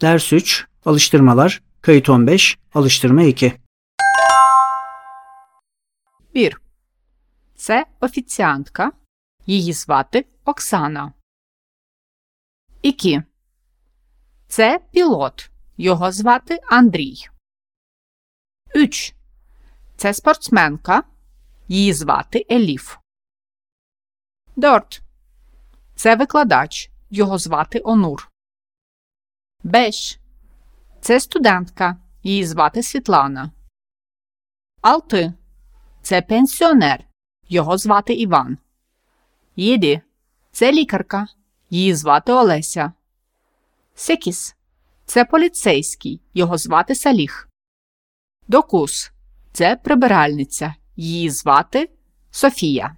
Ders 3. Alıştırmalar. Kayıt 15. Alıştırma 2. 1. Це офіціантка. Її звати Оксана. 2. Це пілот. Його звати Андрій. 3. Це спортсменка. Її звати Еліф. 4. Це викладач. Його звати Онур. 5. Це студентка. Її звати Світлана. 6. Це пенсіонер. Його звати Іван. 7. Це лікарка. Її звати Олеся. 6. Це поліцейський. Його звати Саліх. Докус. Це прибиральниця. Її звати Софія.